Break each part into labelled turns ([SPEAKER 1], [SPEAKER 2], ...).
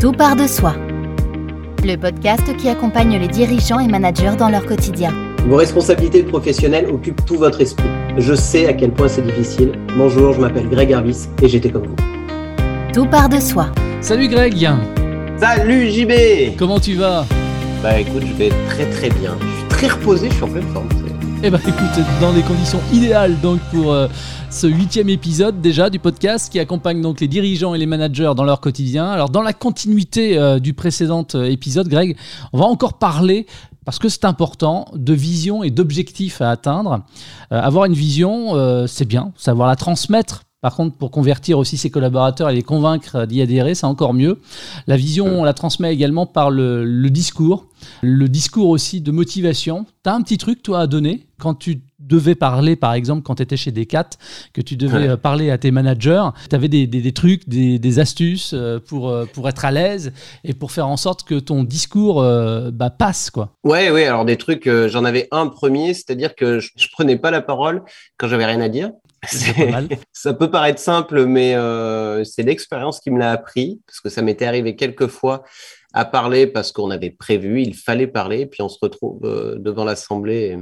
[SPEAKER 1] Tout part de soi. Le podcast qui accompagne les dirigeants et managers dans leur quotidien.
[SPEAKER 2] Vos responsabilités professionnelles occupent tout votre esprit. Je sais à quel point c'est difficile. Bonjour, je m'appelle Greg Harvis et j'étais comme vous.
[SPEAKER 1] Tout part de soi.
[SPEAKER 3] Salut Greg
[SPEAKER 2] Salut JB
[SPEAKER 3] Comment tu vas?
[SPEAKER 2] Bah écoute, je vais très très bien. Je suis très reposé, je suis en pleine forme.
[SPEAKER 3] Eh ben écoute, dans des conditions idéales donc pour euh, ce huitième épisode déjà du podcast qui accompagne donc les dirigeants et les managers dans leur quotidien. Alors dans la continuité euh, du précédent euh, épisode, Greg, on va encore parler parce que c'est important, de vision et d'objectifs à atteindre. avoir une vision, c'est bien, savoir la transmettre par contre, pour convertir aussi ses collaborateurs et les convaincre d'y adhérer, c'est encore mieux. La vision, on la transmet également par le, discours, le discours aussi de motivation. Tu as un petit truc, toi, à donner? Quand tu devais parler, par exemple, quand tu étais chez Decat, que tu devais euh, parler à tes managers, tu avais des, trucs, des, astuces euh, pour, euh, pour être à l'aise et pour faire en sorte que ton discours bah, passe. Quoi.
[SPEAKER 2] Ouais, ouais, alors des trucs, j'en avais un premier, c'est-à-dire que je, je prenais pas la parole quand j'avais rien à dire. ça peut paraître simple, mais euh, c'est l'expérience qui me l'a appris, parce que ça m'était arrivé quelques fois à parler parce qu'on avait prévu, il fallait parler, puis on se retrouve euh, devant l'Assemblée.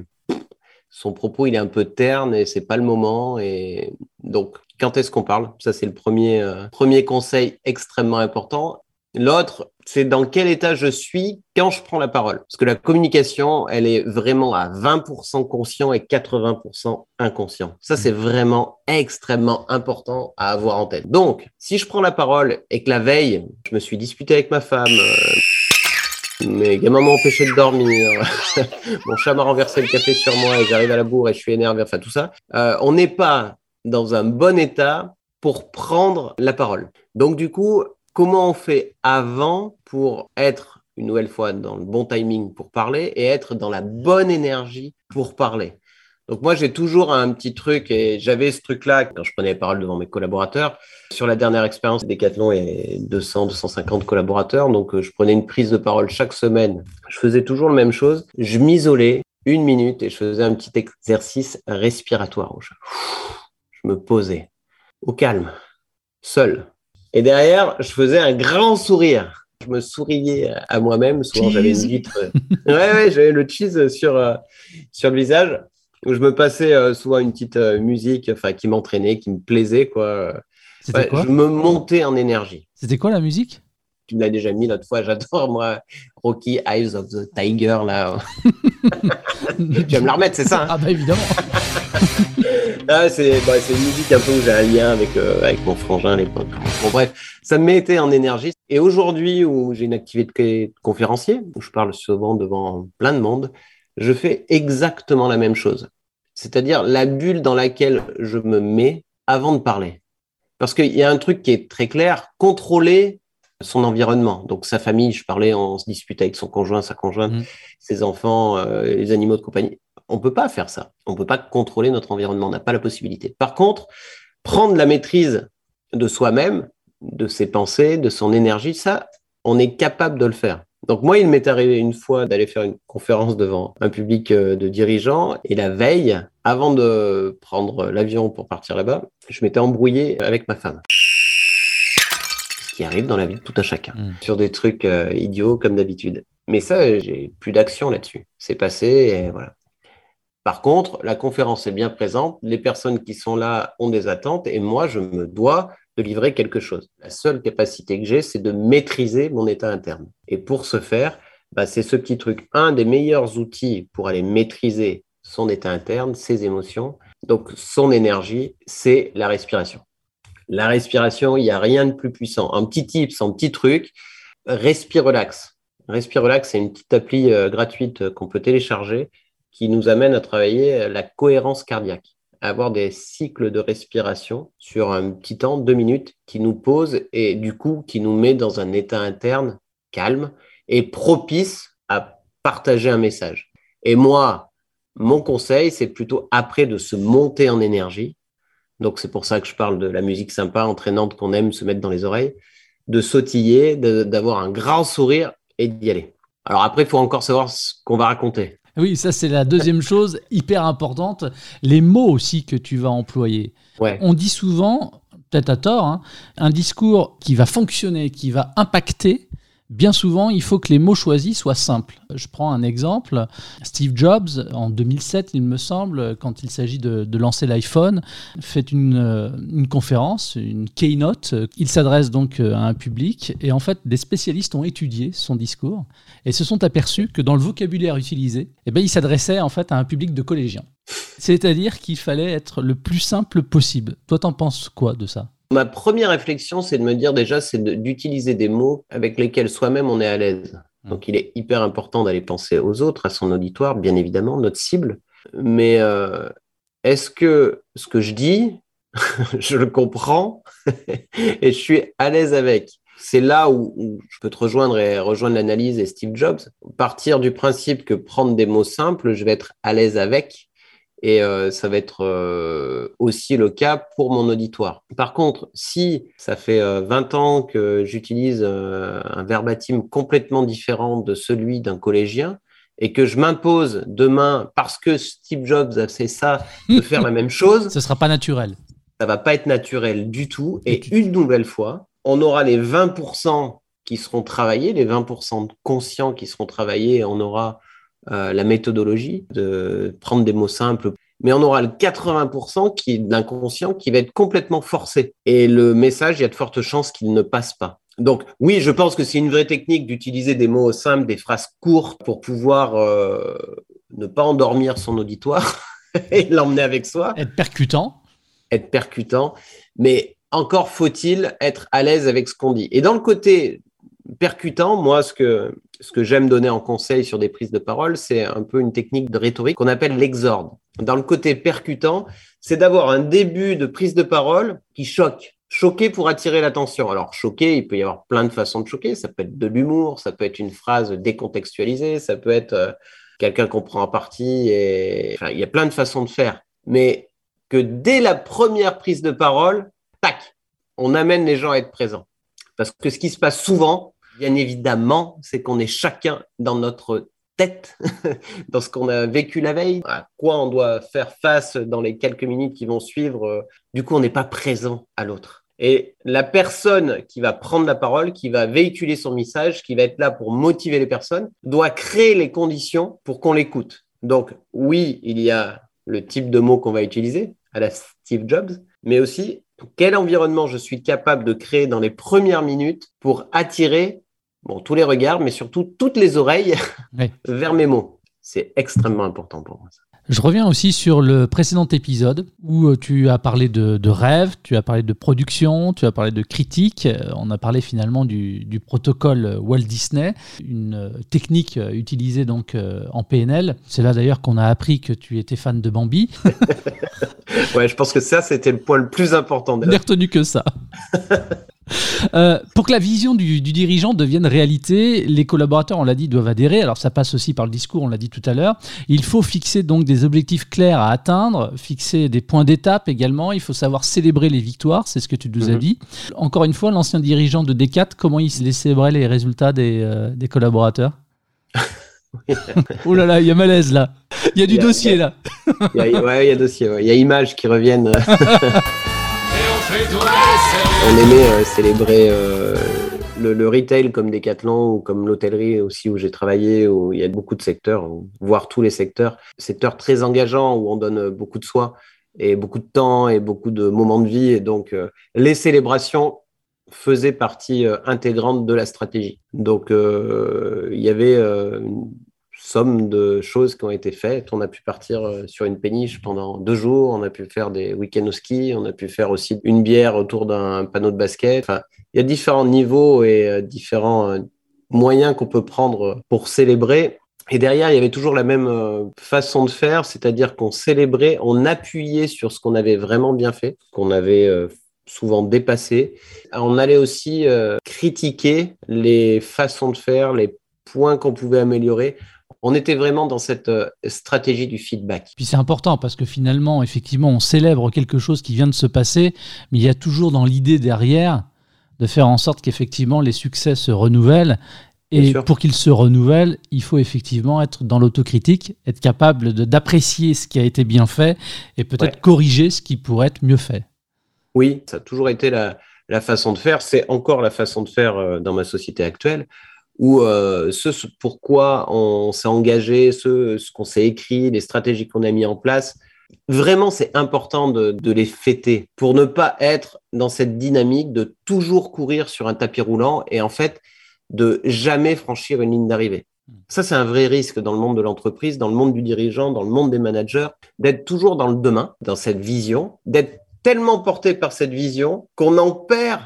[SPEAKER 2] Son propos, il est un peu terne et c'est pas le moment. Et donc, quand est-ce qu'on parle? Ça, c'est le premier, euh, premier conseil extrêmement important. L'autre, c'est dans quel état je suis quand je prends la parole. Parce que la communication, elle est vraiment à 20% conscient et 80% inconscient. Ça, c'est vraiment extrêmement important à avoir en tête. Donc, si je prends la parole et que la veille, je me suis disputé avec ma femme, euh, mes gamins m'ont empêché de dormir, mon chat m'a renversé le café sur moi et j'arrive à la bourre et je suis énervé, enfin tout ça, euh, on n'est pas dans un bon état pour prendre la parole. Donc du coup, comment on fait avant pour être une nouvelle fois dans le bon timing pour parler et être dans la bonne énergie pour parler. Donc moi j'ai toujours un petit truc et j'avais ce truc-là quand je prenais la parole devant mes collaborateurs. Sur la dernière expérience Decathlon et 200 250 collaborateurs, donc euh, je prenais une prise de parole chaque semaine. Je faisais toujours la même chose. Je m'isolais une minute et je faisais un petit exercice respiratoire. Je me posais au calme, seul, et derrière, je faisais un grand sourire. Je me souriais à moi-même. Souvent, j'avais une vitre. ouais, ouais, j'avais le cheese sur, euh, sur le visage. Je me passais euh, souvent une petite euh, musique enfin, qui m'entraînait, qui me plaisait. Quoi.
[SPEAKER 3] C'était quoi
[SPEAKER 2] Je me montais en énergie.
[SPEAKER 3] C'était quoi la musique?
[SPEAKER 2] Tu me l'as déjà mis l'autre fois. J'adore, moi, Rocky Eyes of the Tiger. là. tu vas me la remettre, c'est ça hein?
[SPEAKER 3] Ah, bah évidemment
[SPEAKER 2] ah, c'est une musique un peu où j'ai un lien avec, euh, avec mon frangin à l'époque. Bon, bref, ça me mettait en énergie. Et aujourd'hui, où j'ai une activité de conférencier, où je parle souvent devant plein de monde, je fais exactement la même chose. C'est-à-dire la bulle dans laquelle je me mets avant de parler. Parce qu'il y a un truc qui est très clair, contrôler son environnement. Donc sa famille, je parlais, on se dispute avec son conjoint, sa conjointe, mmh. ses enfants, euh, les animaux de compagnie. On ne peut pas faire ça. On ne peut pas contrôler notre environnement. On n'a pas la possibilité. Par contre, prendre la maîtrise de soi-même, de ses pensées, de son énergie, ça, on est capable de le faire. Donc moi, il m'est arrivé une fois d'aller faire une conférence devant un public euh, de dirigeants et la veille, avant de prendre l'avion pour partir là-bas, je m'étais embrouillé avec ma femme. Qui arrive dans la vie de tout un chacun, mmh. sur des trucs euh, idiots comme d'habitude. Mais ça, j'ai plus d'action là-dessus. C'est passé et voilà. Par contre, la conférence est bien présente, les personnes qui sont là ont des attentes et moi, je me dois de livrer quelque chose. La seule capacité que j'ai, c'est de maîtriser mon état interne. Et pour ce faire, bah, c'est ce petit truc. Un des meilleurs outils pour aller maîtriser son état interne, ses émotions, donc son énergie, c'est la respiration. La respiration, il n'y a rien de plus puissant. Un petit tip, un petit truc, respire relax. Respire relax, c'est une petite appli euh, gratuite qu'on peut télécharger qui nous amène à travailler euh, la cohérence cardiaque, avoir des cycles de respiration sur un petit temps, deux minutes, qui nous pose et du coup qui nous met dans un état interne calme et propice à partager un message. Et moi, mon conseil, c'est plutôt après de se monter en énergie. Donc c'est pour ça que je parle de la musique sympa, entraînante qu'on aime se mettre dans les oreilles, de sautiller, d'avoir un grand sourire et d'y aller. Alors après, il faut encore savoir ce qu'on va raconter.
[SPEAKER 3] Oui, ça c'est la deuxième chose hyper importante. Les mots aussi que tu vas employer. On dit souvent, peut-être à tort, hein, un discours qui va fonctionner, qui va impacter, Bien souvent, il faut que les mots choisis soient simples. Je prends un exemple. Steve Jobs, en 2007, il me semble, quand il s'agit de, lancer l'iPhone, fait une, euh, une, conférence, une keynote. Il s'adresse donc euh, à un public et en fait, des spécialistes ont étudié son discours et se sont aperçus que dans le vocabulaire utilisé, eh ben, il s'adressait en fait à un public de collégiens. C'est-à-dire qu'il fallait être le plus simple possible. Toi, t'en penses quoi de ça?
[SPEAKER 2] Ma première réflexion, c'est de me dire déjà, c'est d'utiliser des mots avec lesquels soi-même on est à l'aise. Mmh. Donc il est hyper important d'aller penser aux autres, à son auditoire, bien évidemment, notre cible. Mais euh, est-ce que ce que je dis, je le comprends et je suis à l'aise avec? C'est là où, où, je peux te rejoindre et rejoindre l'analyse et Steve Jobs. Partir du principe que prendre des mots simples, je vais être à l'aise avec et euh, ça va être euh, aussi le cas pour mon auditoire. Par contre, si ça fait 20 euh, ans que j'utilise un verbatim complètement différent de celui d'un collégien, et que je m'impose demain, parce que Steve Jobs a fait ça, de faire la même chose.
[SPEAKER 3] Ce ne sera pas naturel.
[SPEAKER 2] Ça va pas être naturel du tout. Et une nouvelle fois, on aura les 20% qui seront travaillés, les 20% conscients qui seront travaillés, et on aura euh, la méthodologie, de prendre des mots simples, mais on aura le 80% qui est l'inconscient qui va être complètement forcé. Et le message, il y a de fortes chances qu'il ne passe pas. Donc oui, je pense que c'est une vraie technique d'utiliser des mots simples, des phrases courtes pour pouvoir euh, ne pas endormir son auditoire et l'emmener avec soi.
[SPEAKER 3] Être percutant.
[SPEAKER 2] Être percutant. Mais encore faut-il être à l'aise avec ce qu'on dit. Et dans le côté percutant, moi, ce que, ce que j'aime donner en conseil sur des prises de parole, c'est un peu une technique de rhétorique qu'on appelle l'exorde. Dans le côté percutant, c'est d'avoir un début de prise de parole qui choque. Choquer pour attirer l'attention. Alors, choquer, il peut y avoir plein de façons de choquer. Ça peut être de l'humour, ça peut être une phrase décontextualisée, ça peut être euh, quelqu'un qu'on prend en partie. Et... Il y a plein de façons de faire. Mais que dès la première prise de parole, tac, on amène les gens à être présents. Parce que ce qui se passe souvent, bien évidemment, c'est qu'on est chacun dans notre tête, dans ce qu'on a vécu la veille, à quoi on doit faire face dans les quelques minutes qui vont suivre. Du coup, on n'est pas présent à l'autre. Et la personne qui va prendre la parole, qui va véhiculer son message, qui va être là pour motiver les personnes, doit créer les conditions pour qu'on l'écoute. Donc oui, il y a le type de mots qu'on va utiliser, à la Steve Jobs, mais aussi quel environnement je suis capable de créer dans les premières minutes pour attirer bon, tous les regards, mais surtout toutes les oreilles vers mes mots. C'est extrêmement important pour moi.
[SPEAKER 3] Je reviens aussi sur le précédent épisode où euh, tu as parlé de, de rêve, tu as parlé de production, tu as parlé de critique. Euh, on a parlé finalement du, du protocole Walt Disney, une euh, technique utilisée donc en PNL. C'est là d'ailleurs qu'on a appris que tu étais fan de Bambi.
[SPEAKER 2] ouais, je pense que ça, c'était le point le plus important.
[SPEAKER 3] N'ai retenu que ça. Euh, pour que la vision du, dirigeant devienne réalité, les collaborateurs, on l'a dit, doivent adhérer. Alors ça passe aussi par le discours, on l'a dit tout à l'heure. Il faut fixer donc des objectifs clairs à atteindre, fixer des points d'étape également. Il faut savoir célébrer les victoires, c'est ce que tu nous as mhm. dit. Encore une fois, l'ancien dirigeant de D4, comment il célébrait les résultats des, euh, collaborateurs? Oh là là, il y a malaise là. Il y a du dossier là.
[SPEAKER 2] ouais, il y a dossier. Il y a images qui reviennent. On aimait euh, célébrer euh, le, retail comme Decathlon ou comme l'hôtellerie aussi où j'ai travaillé, où il y a beaucoup de secteurs, voire tous les secteurs. Secteurs très engageants où on donne beaucoup de soi et beaucoup de temps et beaucoup de moments de vie. Et donc, euh, les célébrations faisaient partie intégrante de la stratégie. Donc, il y avait somme de choses qui ont été faites. On a pu partir euh, sur une péniche pendant deux jours, on a pu faire des week-ends au ski, on a pu faire aussi une bière autour d'un panneau de basket. Enfin, il y a différents niveaux et euh, différents euh, moyens qu'on peut prendre pour célébrer. Et derrière, il y avait toujours la même façon de faire, c'est-à-dire qu'on célébrait, on appuyait sur ce qu'on avait vraiment bien fait, qu'on avait souvent dépassé. On allait aussi critiquer les façons de faire, les points qu'on pouvait améliorer on était vraiment dans cette euh, stratégie du feedback.
[SPEAKER 3] Puis c'est important parce que finalement, effectivement, on célèbre quelque chose qui vient de se passer, mais il y a toujours dans l'idée derrière de faire en sorte qu'effectivement les succès se renouvellent. Et pour qu'ils se renouvellent, il faut effectivement être dans l'autocritique, être capable d'apprécier ce qui a été bien fait et peut-être corriger ce qui pourrait être mieux fait.
[SPEAKER 2] Oui, ça a toujours été la, la façon de faire. C'est encore la façon de faire euh, dans ma société actuelle, où euh, ce pourquoi on s'est engagé, ce, ce qu'on s'est écrit, les stratégies qu'on a mis en place, vraiment, c'est important de, de, les fêter pour ne pas être dans cette dynamique de toujours courir sur un tapis roulant et en fait de jamais franchir une ligne d'arrivée. Ça, c'est un vrai risque dans le monde de l'entreprise, dans le monde du dirigeant, dans le monde des managers, d'être toujours dans le demain, dans cette vision, d'être tellement porté par cette vision qu'on en perd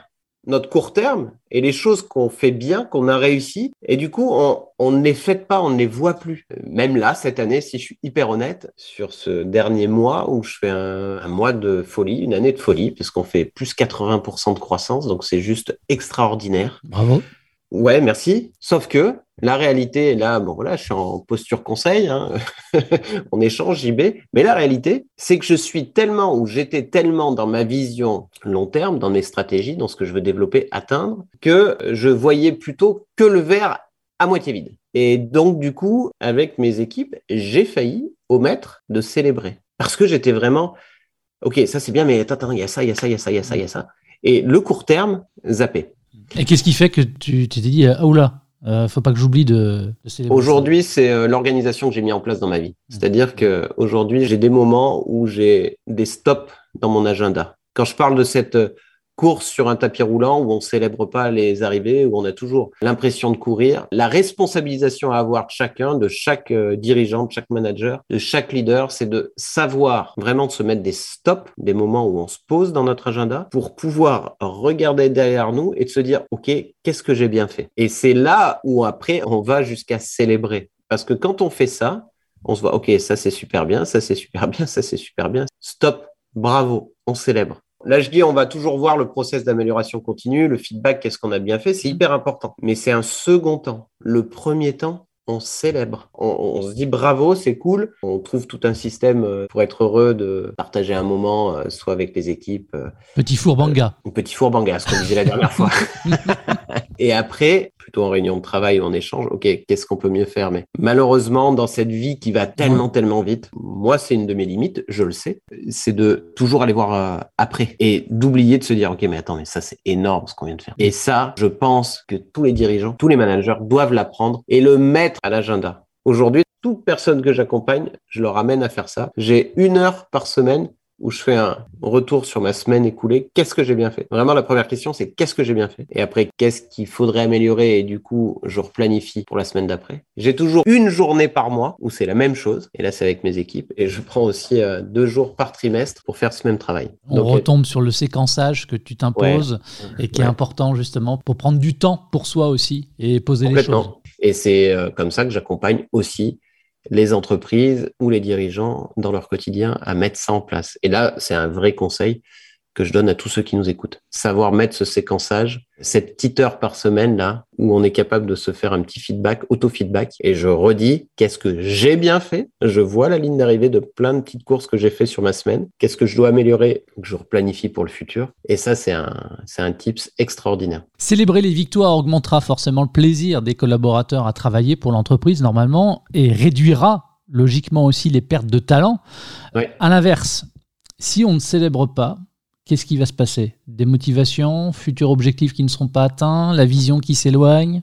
[SPEAKER 2] notre court terme et les choses qu'on fait bien, qu'on a réussi. Et du coup, on, ne les fait pas, on ne les voit plus. Même là, cette année, si je suis hyper honnête, sur ce dernier mois où je fais un, un mois de folie, une année de folie, puisqu'on fait plus 80% de croissance, donc c'est juste extraordinaire.
[SPEAKER 3] Bravo.
[SPEAKER 2] Ouais, merci. Sauf que la réalité, là, bon voilà, je suis en posture conseil, hein. on échange JB, mais la réalité, c'est que je suis tellement ou j'étais tellement dans ma vision long terme, dans mes stratégies, dans ce que je veux développer, atteindre, que je voyais plutôt que le verre à moitié vide. Et donc, du coup, avec mes équipes, j'ai failli omettre de célébrer. Parce que j'étais vraiment, OK, ça c'est bien, mais attends, attends, il y a ça, il y a ça, il y a ça, il y a ça, il y a ça. Et le court terme, zappé.
[SPEAKER 3] Et qu'est-ce qui fait que tu t'es dit, ah oula, euh, faut pas que j'oublie de, de célébrer
[SPEAKER 2] Aujourd'hui, c'est euh, l'organisation que j'ai mis en place dans ma vie. C'est-à-dire que aujourd'hui, j'ai des moments où j'ai des stops dans mon agenda. Quand je parle de cette euh, course sur un tapis roulant où on célèbre pas les arrivées, où on a toujours l'impression de courir. La responsabilisation à avoir de chacun, de chaque euh, dirigeant, de chaque manager, de chaque leader, c'est de savoir vraiment de se mettre des stops, des moments où on se pose dans notre agenda pour pouvoir regarder derrière nous et de se dire, OK, qu'est-ce que j'ai bien fait? Et c'est là où après, on va jusqu'à célébrer. Parce que quand on fait ça, on se voit, OK, ça c'est super bien, ça c'est super bien, ça c'est super bien. Stop, bravo, on célèbre. Là, je dis, on va toujours voir le process d'amélioration continue, le feedback, qu'est-ce qu'on a bien fait, c'est hyper important. Mais c'est un second temps. Le premier temps, on célèbre. On, se dit bravo, c'est cool. On trouve tout un système euh, pour être heureux de partager un moment, euh, soit avec les équipes. Euh,
[SPEAKER 3] petit four banga.
[SPEAKER 2] petit four banga, ce qu'on disait la dernière fois. Et après, plutôt en réunion de travail ou en échange, ok, qu'est-ce qu'on peut mieux faire? Mais malheureusement, dans cette vie qui va tellement, tellement vite, moi, c'est une de mes limites, je le sais, c'est de toujours aller voir après et d'oublier de se dire, ok, mais attends, mais ça, c'est énorme ce qu'on vient de faire. Et ça, je pense que tous les dirigeants, tous les managers doivent l'apprendre et le mettre à l'agenda. Aujourd'hui, toute personne que j'accompagne, je leur amène à faire ça. J'ai une heure par semaine où je fais un retour sur ma semaine écoulée. Qu'est-ce que j'ai bien fait? Vraiment, la première question, c'est qu'est-ce que j'ai bien fait? Et après, qu'est-ce qu'il faudrait améliorer? Et du coup, je replanifie pour la semaine d'après. J'ai toujours une journée par mois où c'est la même chose. Et là, c'est avec mes équipes. Et je prends aussi euh, deux jours par trimestre pour faire ce même travail.
[SPEAKER 3] On retombe sur le séquençage que tu t'imposes et qui est important justement pour prendre du temps pour soi aussi et poser les choses.
[SPEAKER 2] Et c'est euh, comme ça que j'accompagne aussi les entreprises ou les dirigeants dans leur quotidien à mettre ça en place. Et là, c'est un vrai conseil que je donne à tous ceux qui nous écoutent. Savoir mettre ce séquençage, cette petite heure par semaine là, où on est capable de se faire un petit feedback, auto-feedback. Et je redis, qu'est-ce que j'ai bien fait? Je vois la ligne d'arrivée de plein de petites courses que j'ai fait sur ma semaine. Qu'est-ce que je dois améliorer? Que je replanifie pour le futur Et ça, c'est un, c'est un tips extraordinaire.
[SPEAKER 3] Célébrer les victoires augmentera forcément le plaisir des collaborateurs à travailler pour l'entreprise normalement et réduira logiquement aussi les pertes de talent. À l'inverse, si on ne célèbre pas, qu'est-ce qui va se passer? Des motivations, futurs objectifs qui ne seront pas atteints, la vision qui s'éloigne?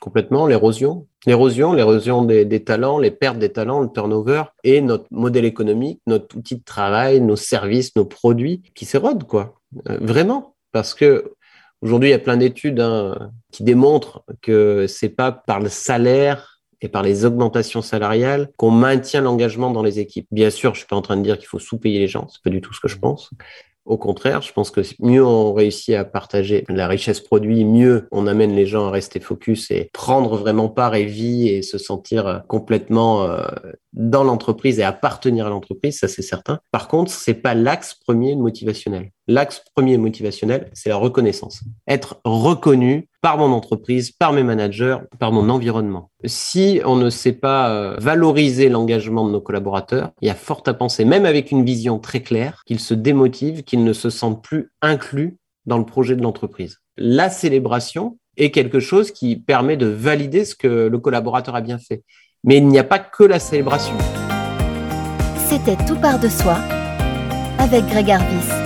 [SPEAKER 2] Complètement, l'érosion. L'érosion, l'érosion des, talents, les pertes des talents, le turnover et notre modèle économique, notre outil de travail, nos services, nos produits qui s'érodent, quoi. Euh, vraiment. Parce que aujourd'hui, il y a plein d'études hein, qui démontrent que c'est pas par le salaire et par les augmentations salariales qu'on maintient l'engagement dans les équipes. Bien sûr, je suis pas en train de dire qu'il faut sous-payer les gens, c'est pas du tout ce que je pense. Au contraire, je pense que mieux on réussit à partager la richesse produit, mieux on amène les gens à rester focus et prendre vraiment part et vie et se sentir euh, complètement euh, dans l'entreprise et appartenir à l'entreprise, ça c'est certain. Par contre, c'est pas l'axe premier motivationnel. L'axe premier motivationnel, c'est la reconnaissance. Être reconnu par mon entreprise, par mes managers, par mon environnement. Si on ne sait pas euh, valoriser l'engagement de nos collaborateurs, il y a fort à penser, même avec une vision très claire, qu'ils se démotivent, qu'ils ne se sentent plus inclus dans le projet de l'entreprise. La célébration est quelque chose qui permet de valider ce que le collaborateur a bien fait. Mais il n'y a pas que la célébration.
[SPEAKER 1] C'était Tout part de soi avec Greg Arvis.